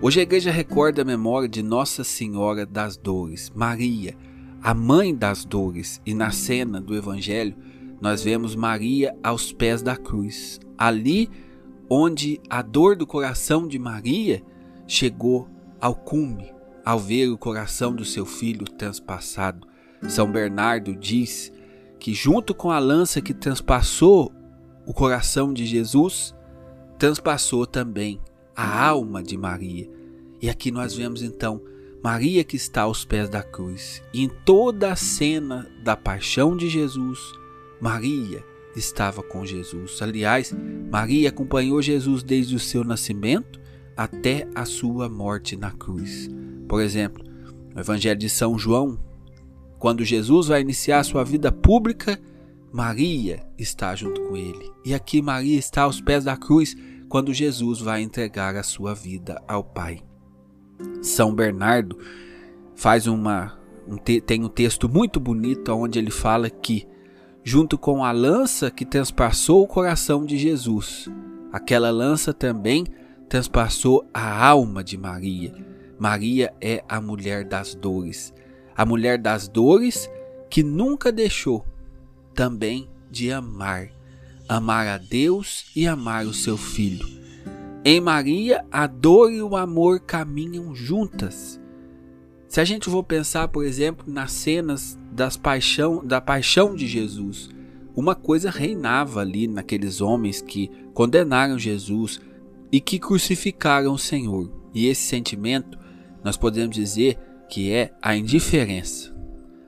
Hoje a igreja recorda a memória de Nossa Senhora das Dores, Maria, a mãe das dores, e na cena do Evangelho nós vemos Maria aos pés da cruz, ali onde a dor do coração de Maria chegou ao cume ao ver o coração do seu filho transpassado. São Bernardo diz que, junto com a lança que transpassou o coração de Jesus, transpassou também a alma de Maria. E aqui nós vemos então Maria que está aos pés da cruz. E em toda a cena da paixão de Jesus, Maria estava com Jesus. Aliás, Maria acompanhou Jesus desde o seu nascimento até a sua morte na cruz. Por exemplo, no Evangelho de São João, quando Jesus vai iniciar sua vida pública, Maria está junto com ele. E aqui Maria está aos pés da cruz quando Jesus vai entregar a sua vida ao Pai. São Bernardo faz uma um te, tem um texto muito bonito onde ele fala que junto com a lança que transpassou o coração de Jesus, aquela lança também transpassou a alma de Maria. Maria é a mulher das dores, a mulher das dores que nunca deixou também de amar, amar a Deus e amar o seu filho. Em Maria, a dor e o amor caminham juntas. Se a gente for pensar, por exemplo, nas cenas das paixão, da paixão de Jesus, uma coisa reinava ali naqueles homens que condenaram Jesus e que crucificaram o Senhor. E esse sentimento, nós podemos dizer que é a indiferença.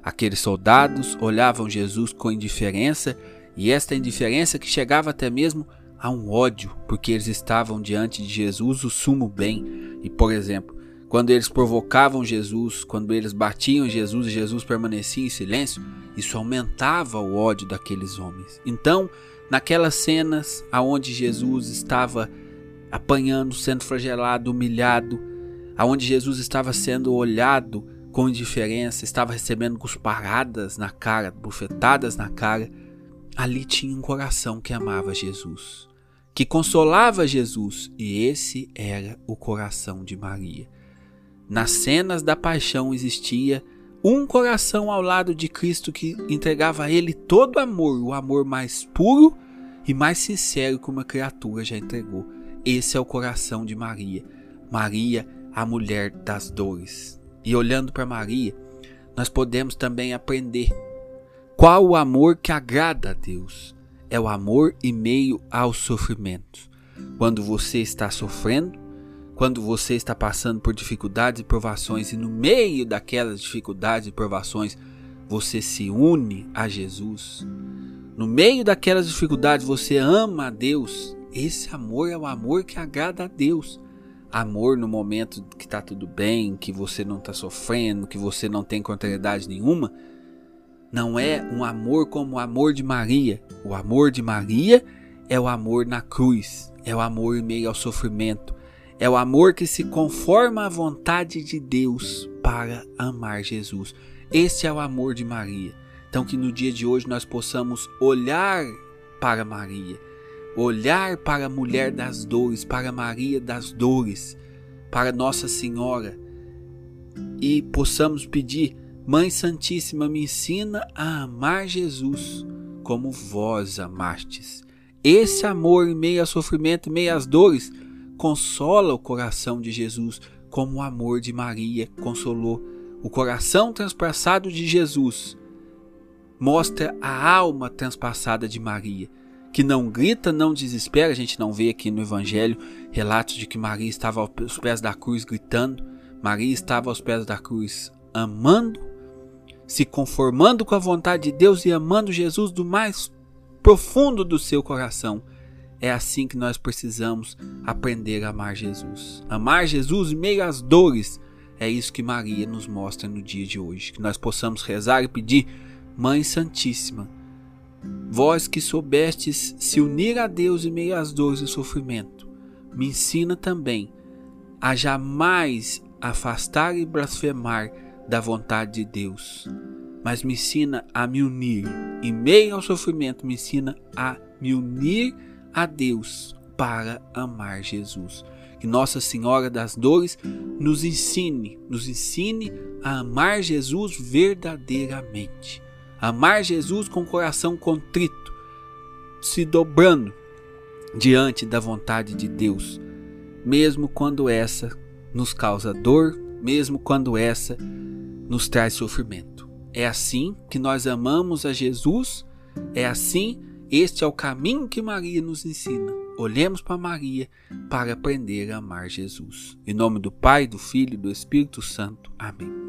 Aqueles soldados olhavam Jesus com indiferença, e esta indiferença que chegava até mesmo há um ódio, porque eles estavam diante de Jesus, o sumo bem. E, por exemplo, quando eles provocavam Jesus, quando eles batiam Jesus e Jesus permanecia em silêncio, isso aumentava o ódio daqueles homens. Então, naquelas cenas aonde Jesus estava apanhando, sendo flagelado, humilhado, aonde Jesus estava sendo olhado com indiferença, estava recebendo cusparadas na cara, bufetadas na cara, ali tinha um coração que amava Jesus que consolava Jesus, e esse era o coração de Maria. Nas cenas da paixão existia um coração ao lado de Cristo que entregava a ele todo amor, o amor mais puro e mais sincero que uma criatura já entregou. Esse é o coração de Maria. Maria, a mulher das dores. E olhando para Maria, nós podemos também aprender qual o amor que agrada a Deus é o amor em meio aos sofrimentos. Quando você está sofrendo, quando você está passando por dificuldades e provações, e no meio daquelas dificuldades e provações você se une a Jesus, no meio daquelas dificuldades você ama a Deus, esse amor é o amor que agrada a Deus. Amor no momento que está tudo bem, que você não está sofrendo, que você não tem contrariedade nenhuma, não é um amor como o amor de Maria. O amor de Maria é o amor na cruz, é o amor em meio ao sofrimento, é o amor que se conforma à vontade de Deus para amar Jesus. Esse é o amor de Maria. Então, que no dia de hoje nós possamos olhar para Maria, olhar para a mulher das dores, para Maria das dores, para Nossa Senhora e possamos pedir Mãe Santíssima, me ensina a amar Jesus como vós amastes. Esse amor em meio ao sofrimento, em meio às dores, consola o coração de Jesus, como o amor de Maria consolou o coração transpassado de Jesus. Mostra a alma transpassada de Maria, que não grita, não desespera. A gente não vê aqui no Evangelho relatos de que Maria estava aos pés da cruz gritando. Maria estava aos pés da cruz amando se conformando com a vontade de Deus e amando Jesus do mais profundo do seu coração. É assim que nós precisamos aprender a amar Jesus. Amar Jesus meio às dores. É isso que Maria nos mostra no dia de hoje. Que nós possamos rezar e pedir, Mãe Santíssima, vós que soubestes se unir a Deus em meio às dores e sofrimento, me ensina também a jamais afastar e blasfemar da vontade de Deus, mas me ensina a me unir. Em meio ao sofrimento, me ensina a me unir a Deus para amar Jesus. Que Nossa Senhora das Dores nos ensine, nos ensine a amar Jesus verdadeiramente. Amar Jesus com o coração contrito, se dobrando diante da vontade de Deus, mesmo quando essa nos causa dor, mesmo quando essa nos traz sofrimento. É assim que nós amamos a Jesus, é assim, este é o caminho que Maria nos ensina. Olhemos para Maria para aprender a amar Jesus. Em nome do Pai, do Filho e do Espírito Santo. Amém.